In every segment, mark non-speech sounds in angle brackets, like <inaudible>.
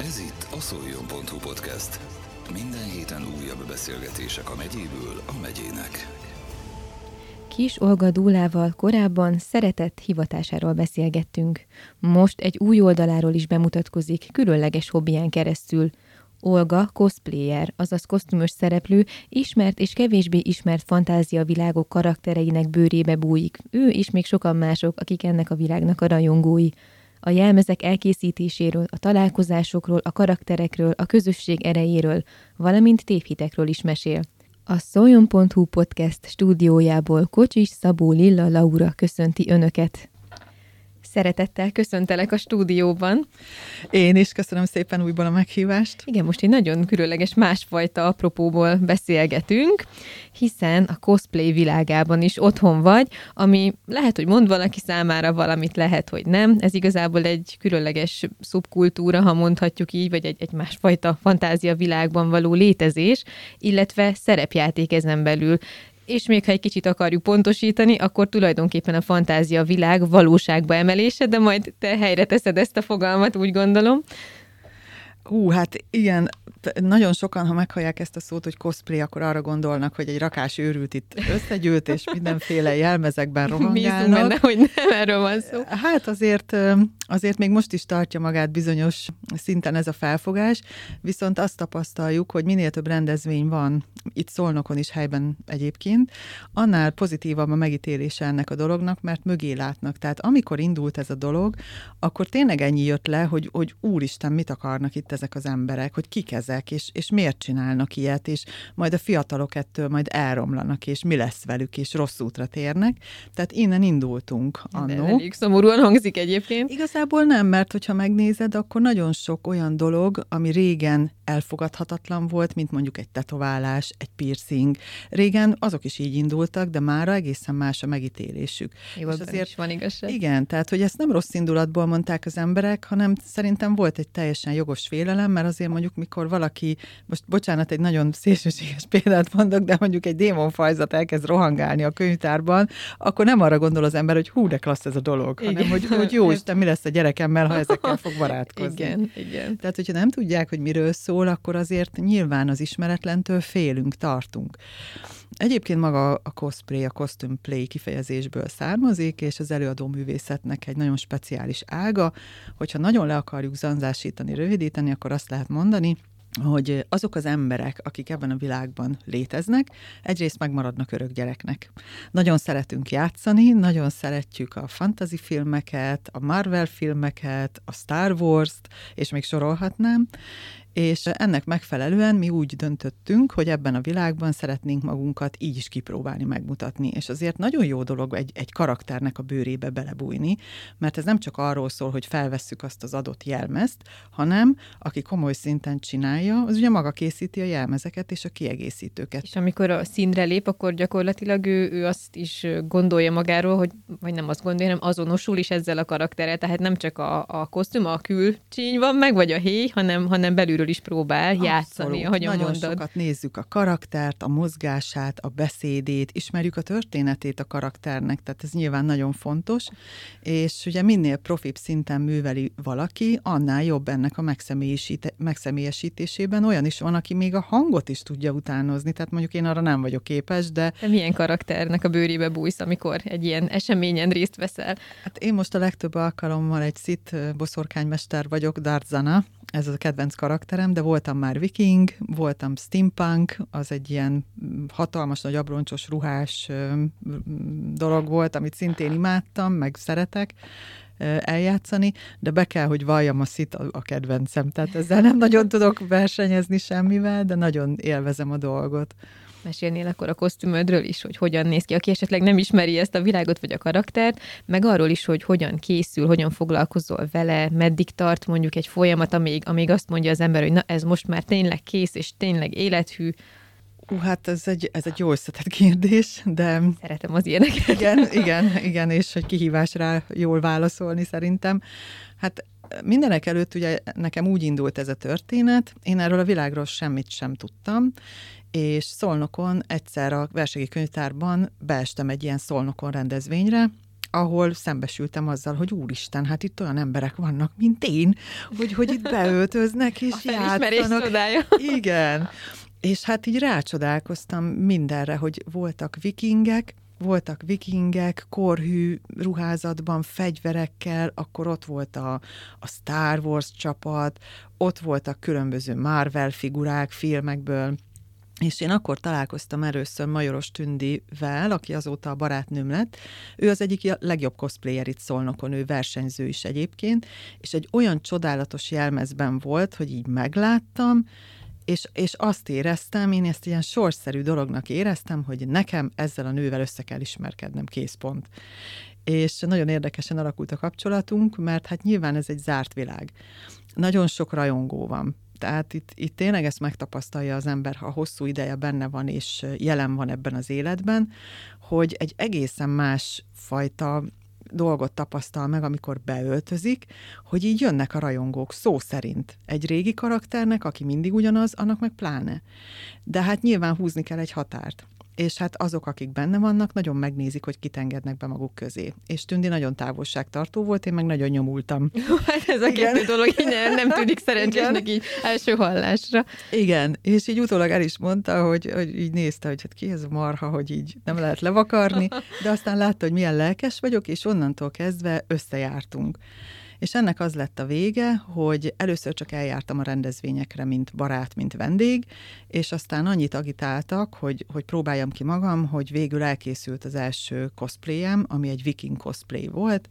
Ez itt a szoljon.hu podcast. Minden héten újabb beszélgetések a megyéből a megyének. Kis Olga Dúlával korábban szeretett hivatásáról beszélgettünk. Most egy új oldaláról is bemutatkozik, különleges hobbiján keresztül. Olga cosplayer, azaz kosztümös szereplő, ismert és kevésbé ismert fantázia világok karaktereinek bőrébe bújik. Ő és még sokan mások, akik ennek a világnak a rajongói. A jelmezek elkészítéséről, a találkozásokról, a karakterekről, a közösség erejéről, valamint tévhitekről is mesél. A Szoljon.hu podcast stúdiójából Kocsis Szabó Lilla Laura köszönti Önöket. Szeretettel köszöntelek a stúdióban. Én is köszönöm szépen újból a meghívást. Igen, most egy nagyon különleges másfajta apropóból beszélgetünk, hiszen a cosplay világában is otthon vagy, ami lehet, hogy mond valaki számára valamit, lehet, hogy nem. Ez igazából egy különleges szubkultúra, ha mondhatjuk így, vagy egy, egy másfajta fantázia világban való létezés, illetve szerepjáték ezen belül és még ha egy kicsit akarjuk pontosítani, akkor tulajdonképpen a fantázia világ valóságba emelése, de majd te helyre teszed ezt a fogalmat, úgy gondolom. Hú, hát igen, nagyon sokan, ha meghallják ezt a szót, hogy cosplay, akkor arra gondolnak, hogy egy rakás őrült itt összegyűlt, és mindenféle jelmezekben rohangálnak. <laughs> Bízunk benne, hogy nem erről van szó. Hát azért, azért még most is tartja magát bizonyos szinten ez a felfogás, viszont azt tapasztaljuk, hogy minél több rendezvény van, itt Szolnokon is helyben egyébként, annál pozitívabb a megítélése ennek a dolognak, mert mögé látnak. Tehát amikor indult ez a dolog, akkor tényleg ennyi jött le, hogy, hogy úristen, mit akarnak itt ezek az emberek, hogy kik ezek, és, és miért csinálnak ilyet, és majd a fiatalok ettől majd elromlanak, és mi lesz velük, és rossz útra térnek. Tehát innen indultunk annó. Elég szomorúan hangzik egyébként. Igazából nem, mert hogyha megnézed, akkor nagyon sok olyan dolog, ami régen elfogadhatatlan volt, mint mondjuk egy tetoválás, egy piercing. Régen azok is így indultak, de mára egészen más a megítélésük. Jó, és azért is van igazság. Igen, tehát hogy ezt nem rossz indulatból mondták az emberek, hanem szerintem volt egy teljesen jogos félelem, mert azért mondjuk, mikor valaki, most bocsánat, egy nagyon szélsőséges <laughs> példát mondok, de mondjuk egy démonfajzat elkezd rohangálni a könyvtárban, akkor nem arra gondol az ember, hogy hú, de klassz ez a dolog, igen. hanem hogy, hogy jó <laughs> Isten, mi lesz a gyerekemmel, ha ezekkel fog barátkozni. Igen, igen. Tehát, hogyha nem tudják, hogy miről szól, akkor azért nyilván az ismeretlentől félünk, tartunk. Egyébként maga a cosplay, a costume play kifejezésből származik, és az előadó művészetnek egy nagyon speciális ága, hogyha nagyon le akarjuk zanzásítani, rövidíteni, akkor azt lehet mondani, hogy azok az emberek, akik ebben a világban léteznek, egyrészt megmaradnak örök gyereknek. Nagyon szeretünk játszani, nagyon szeretjük a fantasy filmeket, a Marvel filmeket, a Star Wars-t, és még sorolhatnám, és ennek megfelelően mi úgy döntöttünk, hogy ebben a világban szeretnénk magunkat így is kipróbálni, megmutatni. És azért nagyon jó dolog egy, egy karakternek a bőrébe belebújni, mert ez nem csak arról szól, hogy felvesszük azt az adott jelmezt, hanem aki komoly szinten csinálja, az ugye maga készíti a jelmezeket és a kiegészítőket. És amikor a színre lép, akkor gyakorlatilag ő, ő azt is gondolja magáról, hogy, vagy nem azt gondolja, hanem azonosul is ezzel a karakterrel. Tehát nem csak a, a kosztüm, a külcsíny van meg, vagy a héj, hanem, hanem belülről is próbál Abszolút. játszani, ahogy Nagyon mondod. sokat nézzük a karaktert, a mozgását, a beszédét, ismerjük a történetét a karakternek, tehát ez nyilván nagyon fontos, és ugye minél profibb szinten műveli valaki, annál jobb ennek a megszemélyesítésében. Olyan is van, aki még a hangot is tudja utánozni, tehát mondjuk én arra nem vagyok képes, de... De milyen karakternek a bőrébe bújsz, amikor egy ilyen eseményen részt veszel? Hát én most a legtöbb alkalommal egy szit boszorkánymester vagyok, Darzana, ez az a kedvenc karakterem, de voltam már viking, voltam steampunk, az egy ilyen hatalmas, nagy abroncsos, ruhás dolog volt, amit szintén imádtam, meg szeretek eljátszani, de be kell, hogy valljam a szit a, kedvencem. Tehát ezzel nem nagyon tudok versenyezni semmivel, de nagyon élvezem a dolgot mesélnél akkor a kosztümödről is, hogy hogyan néz ki, aki esetleg nem ismeri ezt a világot vagy a karaktert, meg arról is, hogy hogyan készül, hogyan foglalkozol vele, meddig tart mondjuk egy folyamat, amíg, amíg azt mondja az ember, hogy na ez most már tényleg kész, és tényleg élethű, Ú, hát ez egy, ez egy jó összetett kérdés, de... Szeretem az ilyeneket. Igen, igen, igen, és hogy kihívás rá jól válaszolni szerintem. Hát mindenek előtt ugye nekem úgy indult ez a történet, én erről a világról semmit sem tudtam, és Szolnokon egyszer a Versegi Könyvtárban beestem egy ilyen Szolnokon rendezvényre, ahol szembesültem azzal, hogy úristen, hát itt olyan emberek vannak, mint én, hogy, hogy itt <laughs> beöltöznek és a játszanak. Csodája. Igen. És hát így rácsodálkoztam mindenre, hogy voltak vikingek, voltak vikingek, korhű ruházatban, fegyverekkel, akkor ott volt a, a Star Wars csapat, ott voltak különböző Marvel figurák filmekből, és én akkor találkoztam először Majoros Tündivel, aki azóta a barátnőm lett. Ő az egyik legjobb cosplayer itt Szolnokon, ő versenyző is egyébként, és egy olyan csodálatos jelmezben volt, hogy így megláttam, és, és azt éreztem, én ezt ilyen sorszerű dolognak éreztem, hogy nekem ezzel a nővel össze kell ismerkednem, készpont. És nagyon érdekesen alakult a kapcsolatunk, mert hát nyilván ez egy zárt világ. Nagyon sok rajongó van, tehát itt, itt tényleg ezt megtapasztalja az ember, ha hosszú ideje benne van és jelen van ebben az életben, hogy egy egészen más fajta dolgot tapasztal meg, amikor beöltözik, hogy így jönnek a rajongók szó szerint. Egy régi karakternek, aki mindig ugyanaz, annak meg pláne. De hát nyilván húzni kell egy határt és hát azok, akik benne vannak, nagyon megnézik, hogy kit engednek be maguk közé. És Tündi nagyon távolságtartó volt, én meg nagyon nyomultam. <laughs> Hát ez a kettő dolog így nem, nem tűnik szerencsésnek így első hallásra. Igen, és így utólag el is mondta, hogy, hogy így nézte, hogy hát ki ez a marha, hogy így nem lehet levakarni, de aztán látta, hogy milyen lelkes vagyok, és onnantól kezdve összejártunk. És ennek az lett a vége, hogy először csak eljártam a rendezvényekre, mint barát, mint vendég, és aztán annyit agitáltak, hogy, hogy próbáljam ki magam, hogy végül elkészült az első cosplayem, ami egy viking cosplay volt.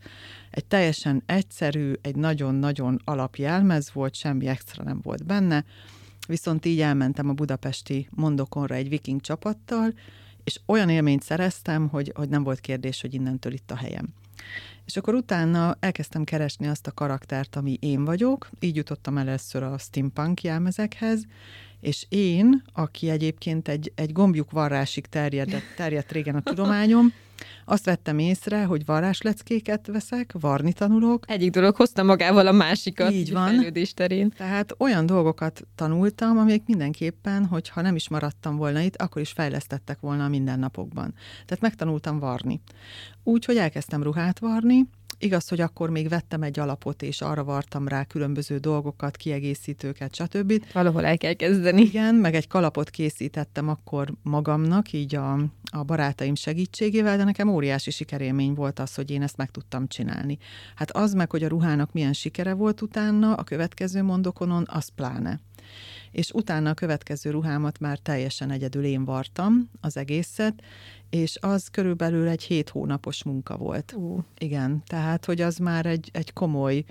Egy teljesen egyszerű, egy nagyon-nagyon alapjelmez volt, semmi extra nem volt benne, viszont így elmentem a budapesti mondokonra egy viking csapattal, és olyan élményt szereztem, hogy, hogy nem volt kérdés, hogy innentől itt a helyem. És akkor utána elkezdtem keresni azt a karaktert, ami én vagyok, így jutottam először a steampunk jelmezekhez, és én, aki egyébként egy, egy gombjuk varrásig terjedt, terjedt régen a tudományom, <laughs> azt vettem észre, hogy varrásleckéket veszek, varni tanulok. Egyik dolog hozta magával a másikat. Így van. terén. Tehát olyan dolgokat tanultam, amik mindenképpen, hogyha nem is maradtam volna itt, akkor is fejlesztettek volna a mindennapokban. Tehát megtanultam varni. Úgy, hogy elkezdtem ruhát varni, Igaz, hogy akkor még vettem egy alapot, és arra vartam rá különböző dolgokat, kiegészítőket, stb. Valahol el kell kezdeni. Igen, meg egy kalapot készítettem akkor magamnak, így a, a barátaim segítségével, de nekem óriási sikerélmény volt az, hogy én ezt meg tudtam csinálni. Hát az meg, hogy a ruhának milyen sikere volt utána, a következő mondokonon, az pláne és utána a következő ruhámat már teljesen egyedül én vartam az egészet, és az körülbelül egy hét hónapos munka volt. Uh. Igen, tehát, hogy az már egy, egy komoly,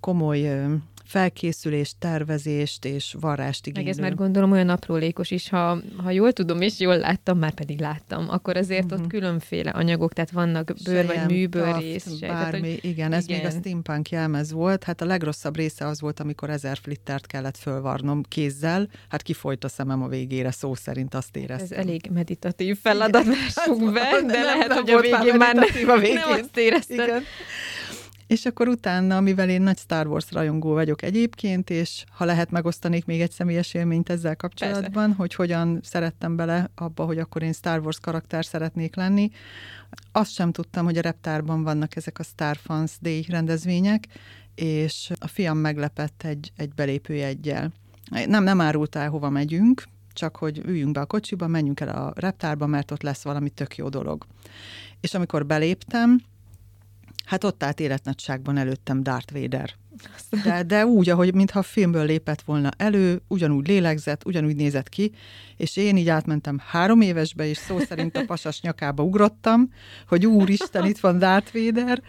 komoly felkészülést, tervezést és varrást igénylő. Meg ez már gondolom olyan aprólékos is, ha, ha jól tudom és jól láttam, már pedig láttam, akkor azért uh-huh. ott mhm. különféle anyagok, tehát vannak bőr Sejem, vagy műből rész. Bármi, tehát, hogy, igen, ez igen. még a steampunk jelmez volt. Hát a legrosszabb része az volt, amikor ezer flittert kellett fölvarnom kézzel, hát kifolyt a szemem a végére, szó szerint azt éreztem. Ez elég meditatív feladat, <laughs> lássuk be, de nem, lehet, nem hogy a végén már nem, a végén. nem azt érezted. Igen. És akkor utána, mivel én nagy Star Wars rajongó vagyok egyébként, és ha lehet, megosztanék még egy személyes élményt ezzel kapcsolatban, Persze. hogy hogyan szerettem bele abba, hogy akkor én Star Wars karakter szeretnék lenni. Azt sem tudtam, hogy a reptárban vannak ezek a Star Fans Day rendezvények, és a fiam meglepett egy, egy belépőjegyel. Nem, nem árult el, hova megyünk, csak hogy üljünk be a kocsiba, menjünk el a reptárba, mert ott lesz valami tök jó dolog. És amikor beléptem, Hát ott állt életnagyságban előttem Darth Vader. De, de úgy, ahogy mintha a filmből lépett volna elő, ugyanúgy lélegzett, ugyanúgy nézett ki, és én így átmentem három évesbe, és szó szerint a pasas nyakába ugrottam, hogy úristen, itt van Darth Vader,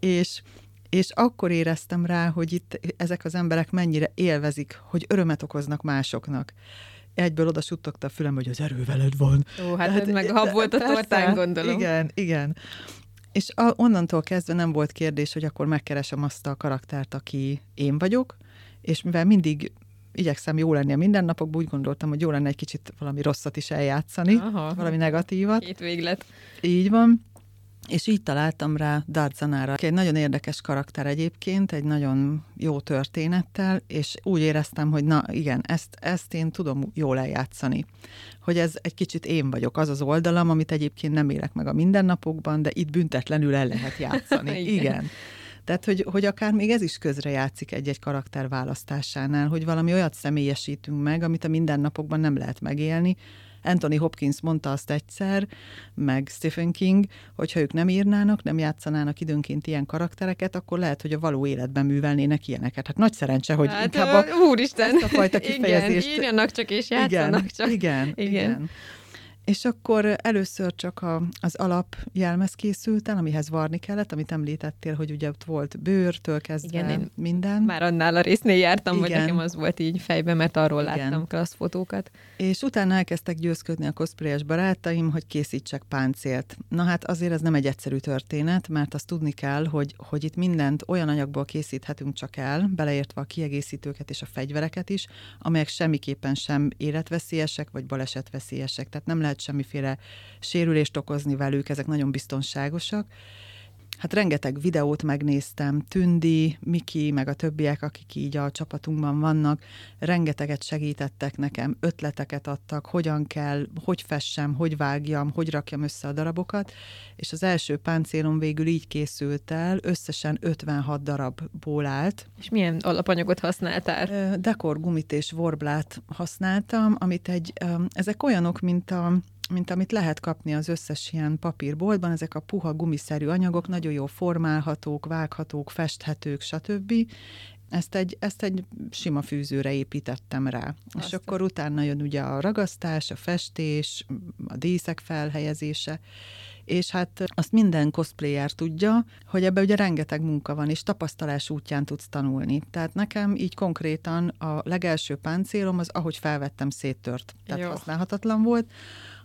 és és akkor éreztem rá, hogy itt ezek az emberek mennyire élvezik, hogy örömet okoznak másoknak egyből oda suttogta a fülem, hogy az erő veled van. Ó, hát ez meg hab volt a tortán, gondolom. Igen, igen. És a, onnantól kezdve nem volt kérdés, hogy akkor megkeresem azt a karaktert, aki én vagyok, és mivel mindig igyekszem jó lenni a mindennapokban, úgy gondoltam, hogy jó lenne egy kicsit valami rosszat is eljátszani, Aha. valami negatívat. Két véglet. Így van. És így találtam rá Darzanára, aki egy nagyon érdekes karakter egyébként, egy nagyon jó történettel, és úgy éreztem, hogy na igen, ezt, ezt én tudom jól eljátszani. Hogy ez egy kicsit én vagyok, az az oldalam, amit egyébként nem élek meg a mindennapokban, de itt büntetlenül el lehet játszani. <laughs> igen. igen. Tehát, hogy, hogy akár még ez is közre játszik egy-egy karakter választásánál, hogy valami olyat személyesítünk meg, amit a mindennapokban nem lehet megélni, Anthony Hopkins mondta azt egyszer, meg Stephen King, hogy ha ők nem írnának, nem játszanának időnként ilyen karaktereket, akkor lehet, hogy a való életben művelnének ilyeneket. Hát nagy szerencse, hogy hát, inkább a, úristen, ezt a fajta kifejezést... Igen, írjanak csak és játszanak igen, csak. Igen, igen. igen. És akkor először csak a, az alap jelmez készült el, amihez varni kellett, amit említettél, hogy ugye ott volt bőrtől kezdve Igen, én minden. Már annál a résznél jártam, Igen. hogy nekem az volt így fejben, mert arról Igen. láttam klassz fotókat. És utána elkezdtek győzködni a cosplayes barátaim, hogy készítsek páncélt. Na hát azért ez nem egy egyszerű történet, mert azt tudni kell, hogy, hogy itt mindent olyan anyagból készíthetünk csak el, beleértve a kiegészítőket és a fegyvereket is, amelyek semmiképpen sem életveszélyesek vagy balesetveszélyesek. Tehát nem lehet semmiféle sérülést okozni velük, ezek nagyon biztonságosak. Hát rengeteg videót megnéztem, Tündi, Miki, meg a többiek, akik így a csapatunkban vannak, rengeteget segítettek nekem, ötleteket adtak, hogyan kell, hogy fessem, hogy vágjam, hogy rakjam össze a darabokat, és az első páncélom végül így készült el, összesen 56 darabból állt. És milyen alapanyagot használtál? Dekor gumit és vorblát használtam, amit egy, ezek olyanok, mint a mint amit lehet kapni az összes ilyen papírboltban, ezek a puha gumiszerű anyagok, nagyon jó formálhatók, vághatók, festhetők, stb. Ezt egy, ezt egy sima fűzőre építettem rá. Azt És akkor utána jön ugye a ragasztás, a festés, a díszek felhelyezése, és hát azt minden cosplayer tudja, hogy ebbe ugye rengeteg munka van, és tapasztalás útján tudsz tanulni. Tehát nekem így konkrétan a legelső páncélom az, ahogy felvettem, széttört. Tehát Jó. használhatatlan volt.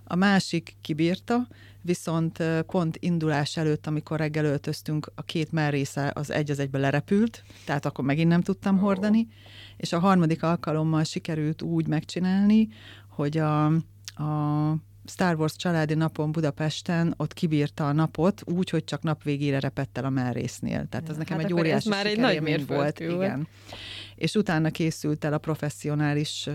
A másik kibírta, viszont pont indulás előtt, amikor reggel öltöztünk, a két merrésze az egy az egybe lerepült, tehát akkor megint nem tudtam hordani, és a harmadik alkalommal sikerült úgy megcsinálni, hogy a, a Star Wars családi napon Budapesten ott kibírta a napot úgy, hogy csak nap végére repett el a merrésznél. Tehát ez nekem hát egy óriási már egy nagy volt. Igen. És utána készült el a professzionális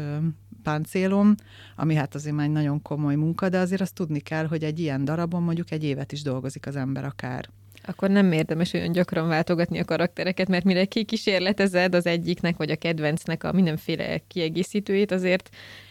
páncélom, ami hát azért már egy nagyon komoly munka, de azért azt tudni kell, hogy egy ilyen darabon mondjuk egy évet is dolgozik az ember akár. Akkor nem érdemes olyan gyakran váltogatni a karaktereket, mert mire kikísérletezed az egyiknek vagy a kedvencnek a mindenféle kiegészítőjét, azért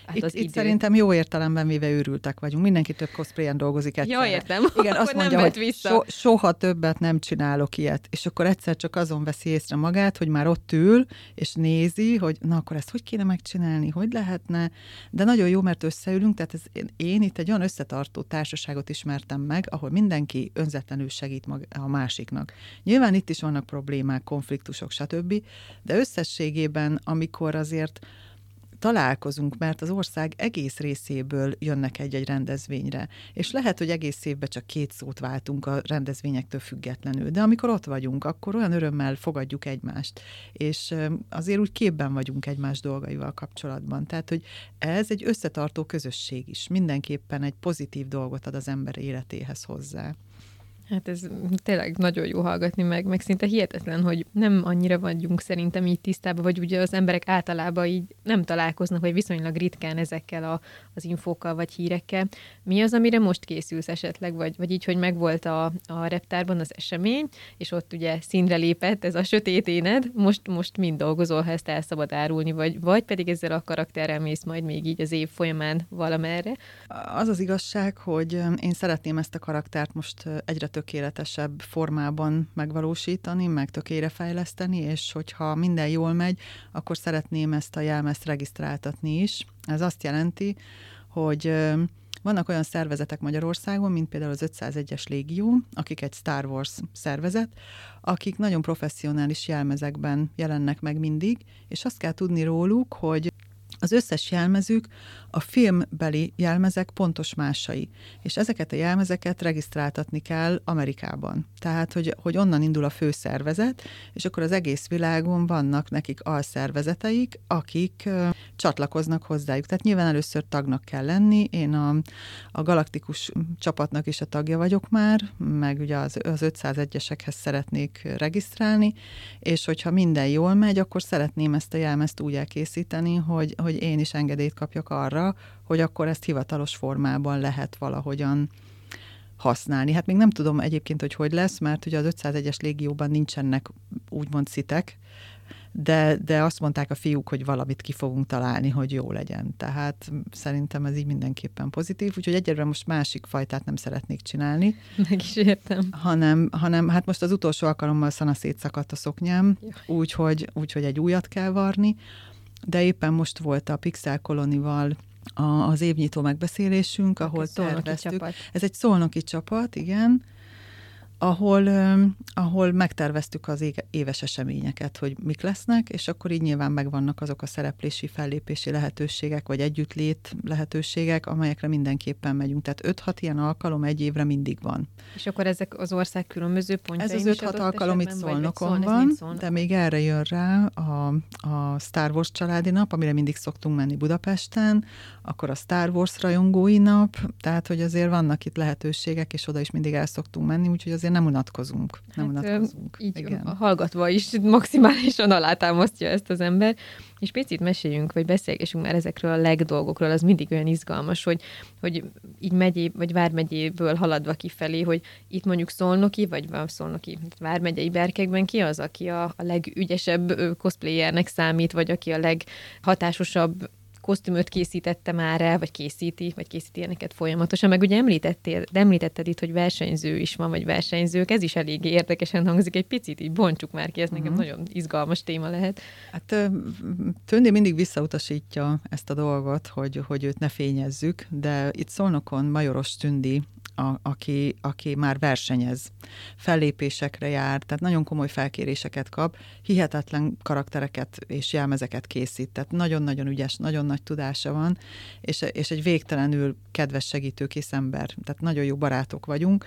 Hát itt, az itt idő. szerintem jó értelemben véve őrültek vagyunk. Mindenki több cosplayen dolgozik egyszerre. Ja, értem. <laughs> Igen, azt mondja, hogy vissza. So, soha többet nem csinálok ilyet. És akkor egyszer csak azon veszi észre magát, hogy már ott ül, és nézi, hogy na akkor ezt hogy kéne megcsinálni, hogy lehetne. De nagyon jó, mert összeülünk, tehát ez, én, én itt egy olyan összetartó társaságot ismertem meg, ahol mindenki önzetlenül segít mag, a másiknak. Nyilván itt is vannak problémák, konfliktusok, stb. De összességében, amikor azért találkozunk, mert az ország egész részéből jönnek egy-egy rendezvényre. És lehet, hogy egész évben csak két szót váltunk a rendezvényektől függetlenül, de amikor ott vagyunk, akkor olyan örömmel fogadjuk egymást. És azért úgy képben vagyunk egymás dolgaival kapcsolatban. Tehát, hogy ez egy összetartó közösség is. Mindenképpen egy pozitív dolgot ad az ember életéhez hozzá. Hát ez tényleg nagyon jó hallgatni meg, meg szinte hihetetlen, hogy nem annyira vagyunk szerintem így tisztában, vagy ugye az emberek általában így nem találkoznak, vagy viszonylag ritkán ezekkel a, az infókkal vagy hírekkel. Mi az, amire most készülsz esetleg, vagy, vagy így, hogy megvolt a, a reptárban az esemény, és ott ugye színre lépett ez a sötét éned, most, most mind dolgozol, ha ezt el szabad árulni, vagy, vagy pedig ezzel a karakterrel mész majd még így az év folyamán valamerre? Az az igazság, hogy én szeretném ezt a karaktert most egyre több legtökéletesebb formában megvalósítani, meg tökére fejleszteni, és hogyha minden jól megy, akkor szeretném ezt a jelmezt regisztráltatni is. Ez azt jelenti, hogy vannak olyan szervezetek Magyarországon, mint például az 501-es Légió, akik egy Star Wars szervezet, akik nagyon professzionális jelmezekben jelennek meg mindig, és azt kell tudni róluk, hogy az összes jelmezük a filmbeli jelmezek pontos másai, és ezeket a jelmezeket regisztráltatni kell Amerikában. Tehát, hogy, hogy onnan indul a főszervezet, és akkor az egész világon vannak nekik alszervezeteik, akik uh, csatlakoznak hozzájuk. Tehát nyilván először tagnak kell lenni, én a, a galaktikus csapatnak is a tagja vagyok már, meg ugye az, az 501-esekhez szeretnék regisztrálni, és hogyha minden jól megy, akkor szeretném ezt a jelmezt úgy elkészíteni, hogy, hogy én is engedélyt kapjak arra, hogy akkor ezt hivatalos formában lehet valahogyan használni. Hát még nem tudom egyébként, hogy hogy lesz, mert ugye az 501-es légióban nincsenek úgymond szitek, de, de azt mondták a fiúk, hogy valamit ki fogunk találni, hogy jó legyen. Tehát szerintem ez így mindenképpen pozitív, úgyhogy egyelőre most másik fajtát nem szeretnék csinálni. Meg is értem. Hanem, hanem hát most az utolsó alkalommal szana szétszakadt a szoknyám, úgyhogy úgy, hogy egy újat kell varni, de éppen most volt a Pixel Kolonival az évnyitó megbeszélésünk, ahol terveztük. Ez egy szolnoki csapat, igen, ahol, ahol megterveztük az éves eseményeket, hogy mik lesznek, és akkor így nyilván megvannak azok a szereplési, fellépési lehetőségek, vagy együttlét lehetőségek, amelyekre mindenképpen megyünk. Tehát 5-6 ilyen alkalom egy évre mindig van. És akkor ezek az ország különböző pontjai Ez az 5-6 alkalom itt Szolnokon van, de még erre jön rá a, a Star Wars családi nap, amire mindig szoktunk menni Budapesten, akkor a Star Wars rajongói nap, tehát hogy azért vannak itt lehetőségek, és oda is mindig el szoktunk menni, úgyhogy azért nem unatkozunk. Nem hát, unatkozunk. Így Igen. hallgatva is maximálisan alátámasztja ezt az ember. És picit meséljünk, vagy beszélgessünk már ezekről a legdolgokról, az mindig olyan izgalmas, hogy, hogy így megyé, vagy vármegyéből haladva kifelé, hogy itt mondjuk Szolnoki, vagy van Szolnoki vármegyei berkekben ki az, aki a, a legügyesebb cosplayernek számít, vagy aki a leghatásosabb kosztümöt készítette már el, vagy készíti, vagy készíti ilyeneket folyamatosan, meg ugye említettél, de említetted itt, hogy versenyző is van, vagy versenyzők, ez is elég érdekesen hangzik, egy picit így bontsuk már ki, ez uh-huh. nekem mhm. nagyon izgalmas téma lehet. Hát Töndi mindig visszautasítja ezt a dolgot, hogy, hogy őt ne fényezzük, de itt Szolnokon Majoros Tündi a, aki, aki már versenyez, fellépésekre jár, tehát nagyon komoly felkéréseket kap, hihetetlen karaktereket és jelmezeket készít, tehát nagyon-nagyon ügyes, nagyon nagy tudása van, és, és egy végtelenül kedves segítőkész ember, tehát nagyon jó barátok vagyunk.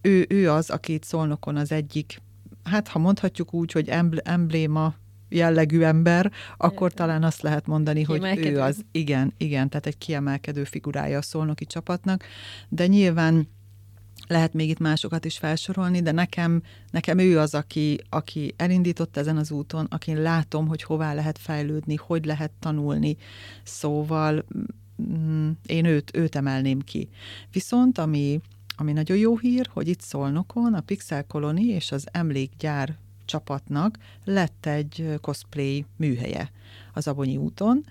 Ő, ő az, aki itt Szolnokon az egyik, hát ha mondhatjuk úgy, hogy embléma jellegű ember, akkor Értem. talán azt lehet mondani, hogy ő az, igen, igen, tehát egy kiemelkedő figurája a szolnoki csapatnak, de nyilván lehet még itt másokat is felsorolni, de nekem, nekem ő az, aki, aki elindított ezen az úton, akin látom, hogy hová lehet fejlődni, hogy lehet tanulni. Szóval mm, én őt, őt emelném ki. Viszont ami, ami nagyon jó hír, hogy itt Szolnokon a Pixel Colony és az Emlékgyár csapatnak lett egy cosplay műhelye az Abonyi úton,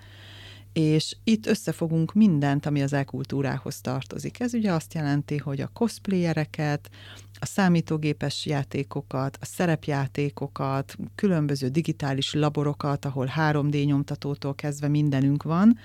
és itt összefogunk mindent, ami az e-kultúrához tartozik. Ez ugye azt jelenti, hogy a cosplayereket, a számítógépes játékokat, a szerepjátékokat, különböző digitális laborokat, ahol 3D nyomtatótól kezdve mindenünk van.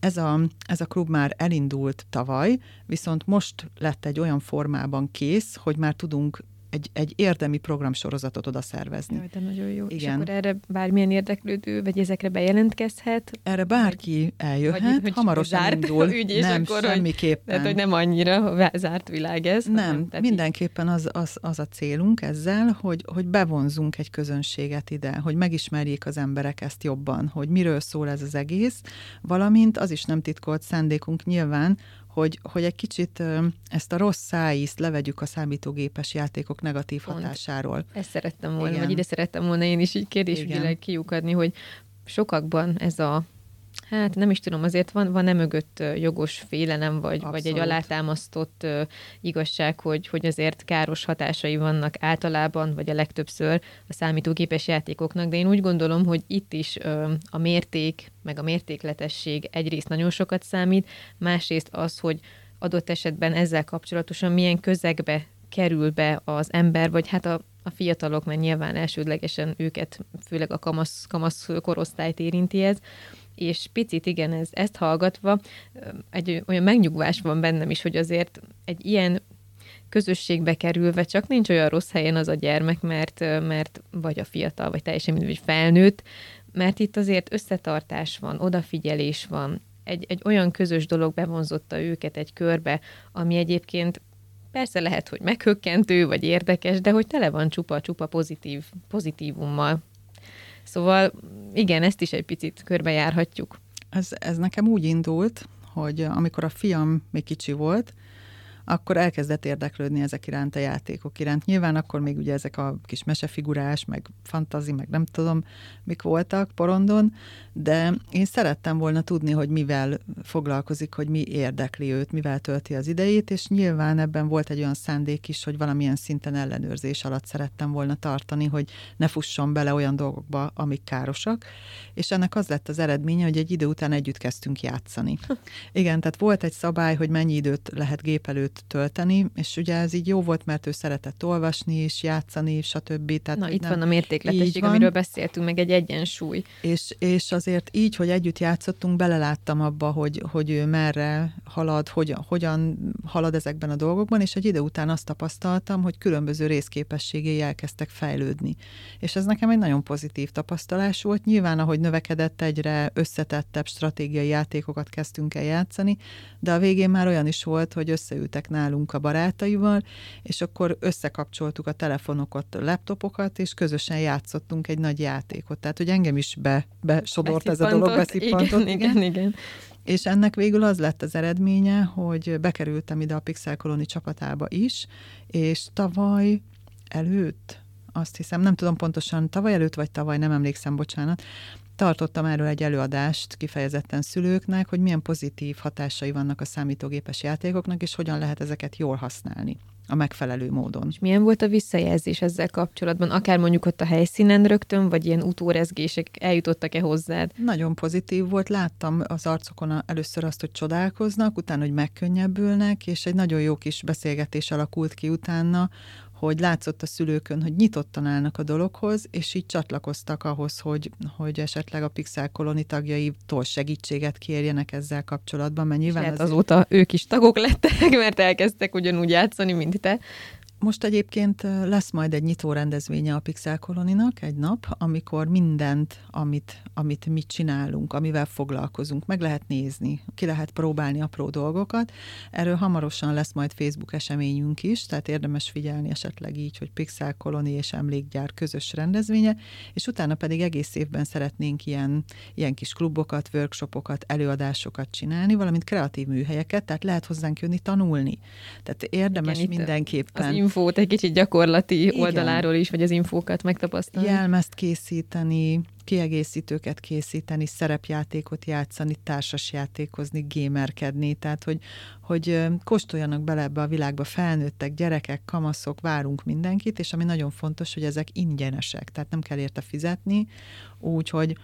Ez a, ez a klub már elindult tavaly, viszont most lett egy olyan formában kész, hogy már tudunk egy, egy érdemi programsorozatot oda szervezni. Jaj, de nagyon jó. Igen. És akkor erre bármilyen érdeklődő, vagy ezekre bejelentkezhet? Erre bárki eljöhet, vagy, hamarosan zárt indul. <laughs> Ügy, és nem, akkor, semmiképpen. Tehát, hogy nem annyira zárt világ ez. Nem, hanem, mindenképpen az, az, az a célunk ezzel, hogy, hogy bevonzunk egy közönséget ide, hogy megismerjék az emberek ezt jobban, hogy miről szól ez az egész, valamint az is nem titkolt szándékunk nyilván, hogy, hogy egy kicsit ezt a rossz szájízt levegyük a számítógépes játékok negatív Pont. hatásáról. Ezt szerettem volna, Igen. vagy ide szerettem volna én is így kérdésügyileg kiukadni, hogy sokakban ez a Hát nem is tudom, azért van, van-e mögött jogos félelem, vagy, vagy egy alátámasztott uh, igazság, hogy, hogy azért káros hatásai vannak általában, vagy a legtöbbször a számítógépes játékoknak, de én úgy gondolom, hogy itt is uh, a mérték, meg a mértékletesség egyrészt nagyon sokat számít, másrészt az, hogy adott esetben ezzel kapcsolatosan milyen közegbe kerül be az ember, vagy hát a, a fiatalok, mert nyilván elsődlegesen őket, főleg a kamasz, kamasz korosztályt érinti ez, és picit igen, ez, ezt hallgatva egy olyan megnyugvás van bennem is, hogy azért egy ilyen közösségbe kerülve csak nincs olyan rossz helyen az a gyermek, mert, mert vagy a fiatal, vagy teljesen mindegy, felnőtt, mert itt azért összetartás van, odafigyelés van, egy, egy olyan közös dolog bevonzotta őket egy körbe, ami egyébként persze lehet, hogy meghökkentő, vagy érdekes, de hogy tele van csupa-csupa pozitív, pozitívummal. Szóval igen, ezt is egy picit körbejárhatjuk. Ez, ez nekem úgy indult, hogy amikor a fiam még kicsi volt, akkor elkezdett érdeklődni ezek iránt a játékok iránt. Nyilván akkor még ugye ezek a kis mesefigurás, meg fantazi, meg nem tudom, mik voltak porondon, de én szerettem volna tudni, hogy mivel foglalkozik, hogy mi érdekli őt, mivel tölti az idejét, és nyilván ebben volt egy olyan szándék is, hogy valamilyen szinten ellenőrzés alatt szerettem volna tartani, hogy ne fusson bele olyan dolgokba, amik károsak, és ennek az lett az eredménye, hogy egy idő után együtt kezdtünk játszani. Igen, tehát volt egy szabály, hogy mennyi időt lehet gép előtt tölteni, és ugye ez így jó volt, mert ő szeretett olvasni és játszani, stb. Tehát, Na, itt nem, van a mértékletesség, amiről beszéltünk, meg egy egyensúly. És, és azért így, hogy együtt játszottunk, beleláttam abba, hogy, hogy ő merre halad, hogy, hogyan halad ezekben a dolgokban, és egy idő után azt tapasztaltam, hogy különböző részképességei elkezdtek fejlődni. És ez nekem egy nagyon pozitív tapasztalás volt. Nyilván, ahogy növekedett, egyre összetettebb stratégiai játékokat kezdtünk el játszani, de a végén már olyan is volt, hogy összeültek nálunk a barátaival, és akkor összekapcsoltuk a telefonokat, a laptopokat, és közösen játszottunk egy nagy játékot. Tehát, hogy engem is be, besodort ez a dolog, beszippantott. Igen, igen, igen. És ennek végül az lett az eredménye, hogy bekerültem ide a Pixel Colony csapatába is, és tavaly előtt, azt hiszem, nem tudom pontosan, tavaly előtt vagy tavaly, nem emlékszem, bocsánat, tartottam erről egy előadást kifejezetten szülőknek, hogy milyen pozitív hatásai vannak a számítógépes játékoknak, és hogyan lehet ezeket jól használni a megfelelő módon. És milyen volt a visszajelzés ezzel kapcsolatban? Akár mondjuk ott a helyszínen rögtön, vagy ilyen utórezgések eljutottak-e hozzád? Nagyon pozitív volt. Láttam az arcokon először azt, hogy csodálkoznak, utána, hogy megkönnyebbülnek, és egy nagyon jó kis beszélgetés alakult ki utána, hogy látszott a szülőkön, hogy nyitottan állnak a dologhoz, és így csatlakoztak ahhoz, hogy, hogy esetleg a Pixel koloni tagjaitól segítséget kérjenek ezzel kapcsolatban, mert nyilván... Hát az... azóta ők is tagok lettek, <laughs> mert elkezdtek ugyanúgy játszani, mint te. Most egyébként lesz majd egy nyitó rendezvénye a Pixel Koloninak egy nap, amikor mindent, amit, amit mi csinálunk, amivel foglalkozunk, meg lehet nézni, ki lehet próbálni apró dolgokat. Erről hamarosan lesz majd Facebook eseményünk is, tehát érdemes figyelni esetleg így, hogy Pixel Koloni és Emlékgyár közös rendezvénye, és utána pedig egész évben szeretnénk ilyen, ilyen kis klubokat, workshopokat, előadásokat csinálni, valamint kreatív műhelyeket, tehát lehet hozzánk jönni tanulni. Tehát érdemes Igen, mindenképpen infót egy kicsit gyakorlati Igen. oldaláról is, vagy az infókat megtapasztalni. Jelmezt készíteni, kiegészítőket készíteni, szerepjátékot játszani, társasjátékozni, gémerkedni, tehát hogy, hogy kóstoljanak bele ebbe a világba felnőttek, gyerekek, kamaszok, várunk mindenkit, és ami nagyon fontos, hogy ezek ingyenesek, tehát nem kell érte fizetni, úgyhogy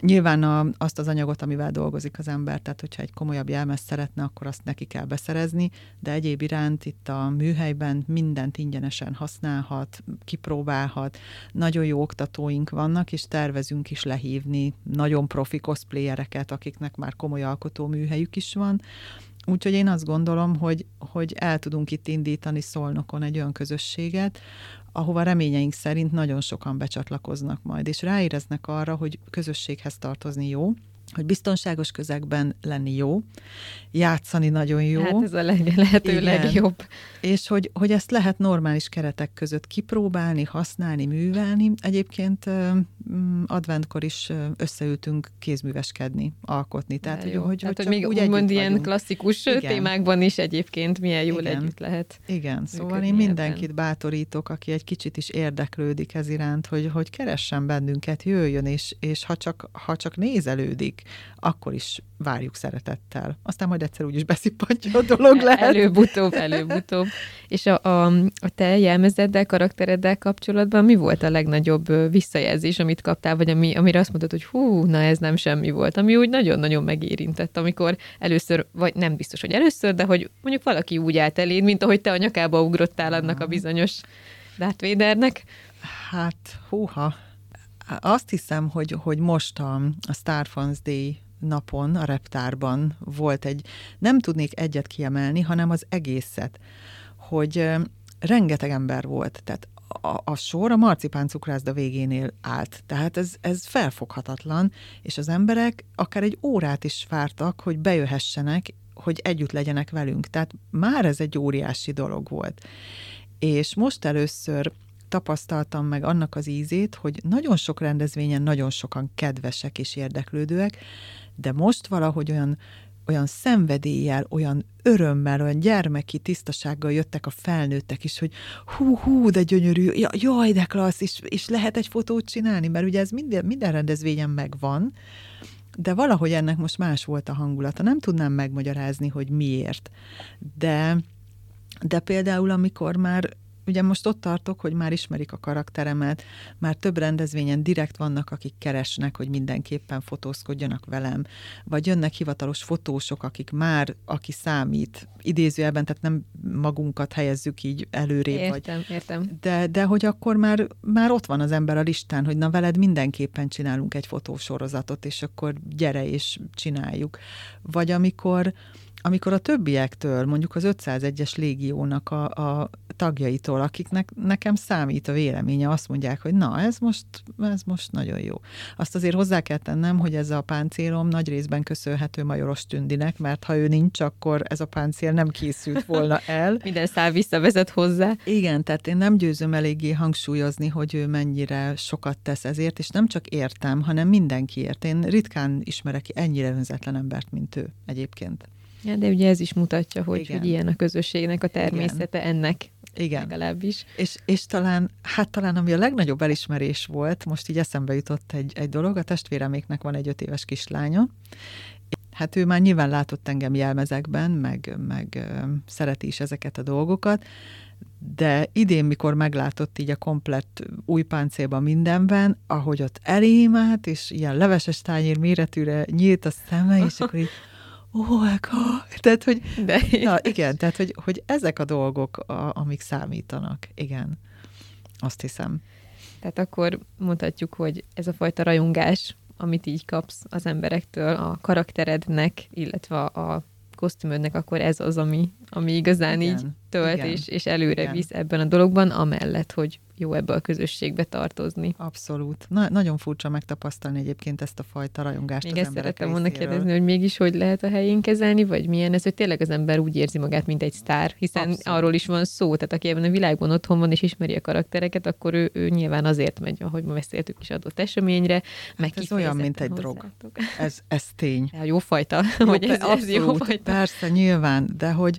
Nyilván a, azt az anyagot, amivel dolgozik az ember, tehát hogyha egy komolyabb jelmezt szeretne, akkor azt neki kell beszerezni, de egyéb iránt itt a műhelyben mindent ingyenesen használhat, kipróbálhat, nagyon jó oktatóink vannak, és tervezünk is lehívni nagyon profi cosplayereket, akiknek már komoly alkotó műhelyük is van, Úgyhogy én azt gondolom, hogy, hogy el tudunk itt indítani Szolnokon egy olyan közösséget, ahova reményeink szerint nagyon sokan becsatlakoznak majd, és ráéreznek arra, hogy közösséghez tartozni jó, hogy biztonságos közegben lenni jó, játszani nagyon jó. Hát ez a leg, lehető Igen. legjobb. És hogy, hogy ezt lehet normális keretek között kipróbálni, használni, művelni. Egyébként mm, adventkor is összeültünk kézműveskedni, alkotni. Tehát, hogy, hogy, Tehát, hogy, hogy még úgy úgymond ilyen vagyunk. klasszikus Igen. témákban is egyébként milyen jól Igen. együtt lehet. Igen, szóval én mindenkit ebben. bátorítok, aki egy kicsit is érdeklődik ez iránt, hogy, hogy keressen bennünket, jöjjön, és, és ha, csak, ha csak nézelődik, akkor is várjuk szeretettel. Aztán majd egyszer úgyis beszippantja a dolog lehet. Előbb-utóbb, előbb-utóbb. És a, a, a te jelmezeddel, karaktereddel kapcsolatban mi volt a legnagyobb visszajelzés, amit kaptál, vagy ami, amire azt mondtad, hogy hú, na ez nem semmi volt, ami úgy nagyon-nagyon megérintett, amikor először, vagy nem biztos, hogy először, de hogy mondjuk valaki úgy állt eléd, mint ahogy te a nyakába ugrottál annak a bizonyos Darth Vadernek. Hát, húha, azt hiszem, hogy, hogy most a, a Star Fans Day napon a reptárban volt egy, nem tudnék egyet kiemelni, hanem az egészet, hogy rengeteg ember volt, tehát a, a sor a marcipán cukrászda végénél állt. Tehát ez, ez felfoghatatlan, és az emberek akár egy órát is vártak, hogy bejöhessenek, hogy együtt legyenek velünk. Tehát már ez egy óriási dolog volt. És most először tapasztaltam meg annak az ízét, hogy nagyon sok rendezvényen nagyon sokan kedvesek és érdeklődőek, de most valahogy olyan olyan szenvedéllyel, olyan örömmel, olyan gyermeki tisztasággal jöttek a felnőttek is, hogy hú, hú, de gyönyörű, ja, jaj, de klassz, és, és lehet egy fotót csinálni, mert ugye ez minden, minden rendezvényen megvan, de valahogy ennek most más volt a hangulata. Nem tudnám megmagyarázni, hogy miért. De, de például, amikor már ugye most ott tartok, hogy már ismerik a karakteremet, már több rendezvényen direkt vannak, akik keresnek, hogy mindenképpen fotózkodjanak velem, vagy jönnek hivatalos fotósok, akik már, aki számít, idézőjelben, tehát nem magunkat helyezzük így előrébb. Értem, vagy, értem. De, de hogy akkor már, már ott van az ember a listán, hogy na veled mindenképpen csinálunk egy fotósorozatot, és akkor gyere és csináljuk. Vagy amikor amikor a többiektől, mondjuk az 501-es légiónak a, a tagjaitól, akiknek nekem számít a véleménye, azt mondják, hogy na, ez most, ez most nagyon jó. Azt azért hozzá kell tennem, hogy ez a páncélom nagy részben köszönhető Majoros Tündinek, mert ha ő nincs, akkor ez a páncél nem készült volna <laughs> el. Minden szál visszavezet hozzá. Igen, tehát én nem győzöm eléggé hangsúlyozni, hogy ő mennyire sokat tesz ezért, és nem csak értem, hanem mindenkiért. Én ritkán ismerek ennyire önzetlen embert, mint ő egyébként. Ja, de ugye ez is mutatja, hogy, hogy ilyen a közösségnek a természete Igen. ennek igen. Legalábbis. És, és talán, hát talán ami a legnagyobb elismerés volt, most így eszembe jutott egy, egy dolog, a testvéreméknek van egy öt éves kislánya, Hát ő már nyilván látott engem jelmezekben, meg, meg szereti is ezeket a dolgokat, de idén, mikor meglátott így a komplett új páncélban mindenben, ahogy ott elém állt, és ilyen leveses tányér méretűre nyílt a szeme, és akkor így <laughs> oh my God! Tehát, hogy, De na, <laughs> igen, tehát, hogy, hogy ezek a dolgok, a, amik számítanak, igen, azt hiszem. Tehát akkor mutatjuk, hogy ez a fajta rajongás, amit így kapsz az emberektől, a karakterednek, illetve a kosztümödnek, akkor ez az, ami, ami igazán igen, így tölt igen, és, és előre igen. visz ebben a dologban, amellett, hogy jó ebbe a közösségbe tartozni. Abszolút. Na, nagyon furcsa megtapasztalni egyébként ezt a fajta rajongást Még az ezt szerettem volna kérdezni, hogy mégis hogy lehet a helyén kezelni, vagy milyen ez, hogy tényleg az ember úgy érzi magát, mint egy sztár, hiszen Abszolút. arról is van szó, tehát aki ebben a világban otthon van és ismeri a karaktereket, akkor ő, ő nyilván azért megy, ahogy ma beszéltük is adott eseményre. Meg hát ez olyan, mint egy drog. Ez, ez tény. Ja, jó fajta, jó, hogy ez, ez jó fajta. Persze, nyilván, de hogy,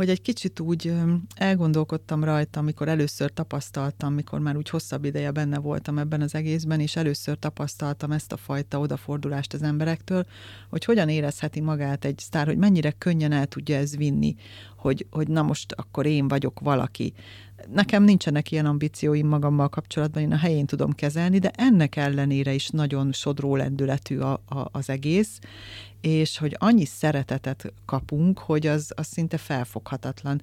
hogy egy kicsit úgy elgondolkodtam rajta, amikor először tapasztaltam, mikor már úgy hosszabb ideje benne voltam ebben az egészben, és először tapasztaltam ezt a fajta odafordulást az emberektől, hogy hogyan érezheti magát egy sztár, hogy mennyire könnyen el tudja ez vinni, hogy, hogy na most akkor én vagyok valaki. Nekem nincsenek ilyen ambícióim magammal kapcsolatban, én a helyén tudom kezelni, de ennek ellenére is nagyon sodró lendületű a, a, az egész, és hogy annyi szeretetet kapunk, hogy az, az szinte felfoghatatlan.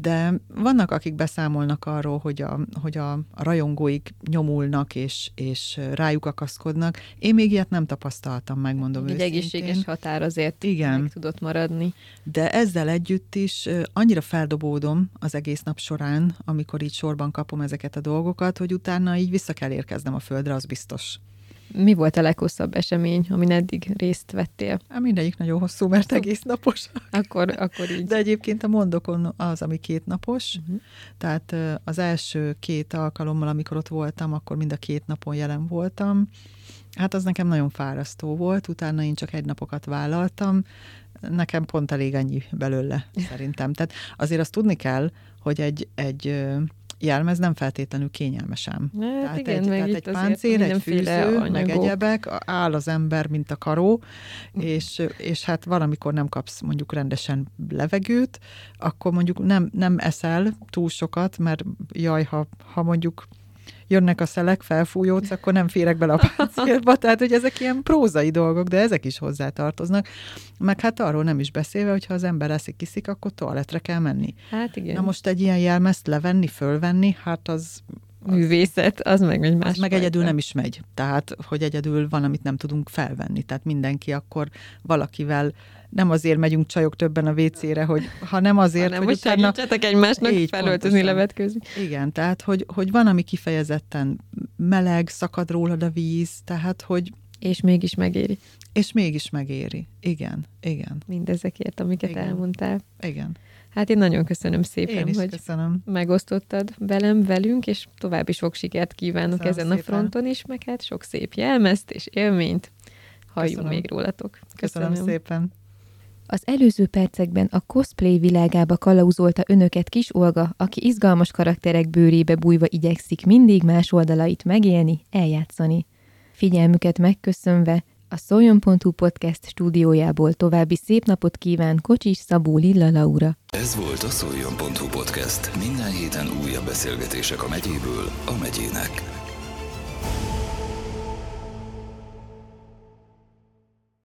De vannak, akik beszámolnak arról, hogy a, hogy a, rajongóik nyomulnak és, és rájuk akaszkodnak. Én még ilyet nem tapasztaltam, megmondom Egy őszintén. egészséges határ azért Igen. meg tudott maradni. De ezzel együtt is annyira feldobódom az egész nap során, amikor így sorban kapom ezeket a dolgokat, hogy utána így vissza kell érkeznem a földre, az biztos. Mi volt a leghosszabb esemény, amin eddig részt vettél? Hát mindegyik nagyon hosszú, mert egész napos. Akkor, akkor így. De egyébként a mondokon az, ami két napos. Uh-huh. Tehát az első két alkalommal, amikor ott voltam, akkor mind a két napon jelen voltam. Hát az nekem nagyon fárasztó volt, utána én csak egy napokat vállaltam, nekem pont elég ennyi belőle, <laughs> szerintem. Tehát azért azt tudni kell, hogy egy, egy jelmez nem feltétlenül kényelmesen. Hát tehát igen, egy, meg tehát egy páncél, egy fűző, anyagok. meg egyebek, áll az ember, mint a karó, és, és hát valamikor nem kapsz mondjuk rendesen levegőt, akkor mondjuk nem, nem eszel túl sokat, mert jaj, ha, ha mondjuk jönnek a szelek, felfújódsz, akkor nem férek bele a páncélba. <laughs> Tehát, hogy ezek ilyen prózai dolgok, de ezek is hozzátartoznak. Meg hát arról nem is beszélve, hogyha az ember eszik, iszik, akkor toaletre kell menni. Hát igen. Na most egy ilyen jelmezt levenni, fölvenni, hát az művészet, az meg egy más Az meg egyedül nem is megy. Tehát, hogy egyedül van, amit nem tudunk felvenni. Tehát mindenki akkor valakivel nem azért megyünk csajok többen a WC-re, hogy ha nem azért, nem, hogy, utána... segítsetek egymásnak Így, felöltözni, levetkőzni. Igen, tehát, hogy, hogy van, ami kifejezetten meleg, szakad rólad a víz, tehát, hogy És mégis megéri és mégis megéri. Igen, igen, mindezekért, amiket Igen. elmondtál. igen. Hát én nagyon köszönöm Én szépen, is hogy köszönöm. megosztottad velem, velünk, és további sok sikert kívánok Köszönöm ezen a szépen. fronton is, meg hát sok szép jelmezt és élményt halljunk Köszönöm. még rólatok. Köszönöm, köszönöm szépen. Az előző percekben a cosplay világába kalauzolta önöket Kis Olga, aki izgalmas karakterek bőrébe bújva igyekszik mindig más oldalait megélni, eljátszani. Figyelmüket megköszönve a Szoljon.hu podcast stúdiójából további szép napot kíván Kocsis Szabó Lilla Laura. Ez volt a Szoljon.hu podcast. Minden héten újabb beszélgetések a megyéből a megyének.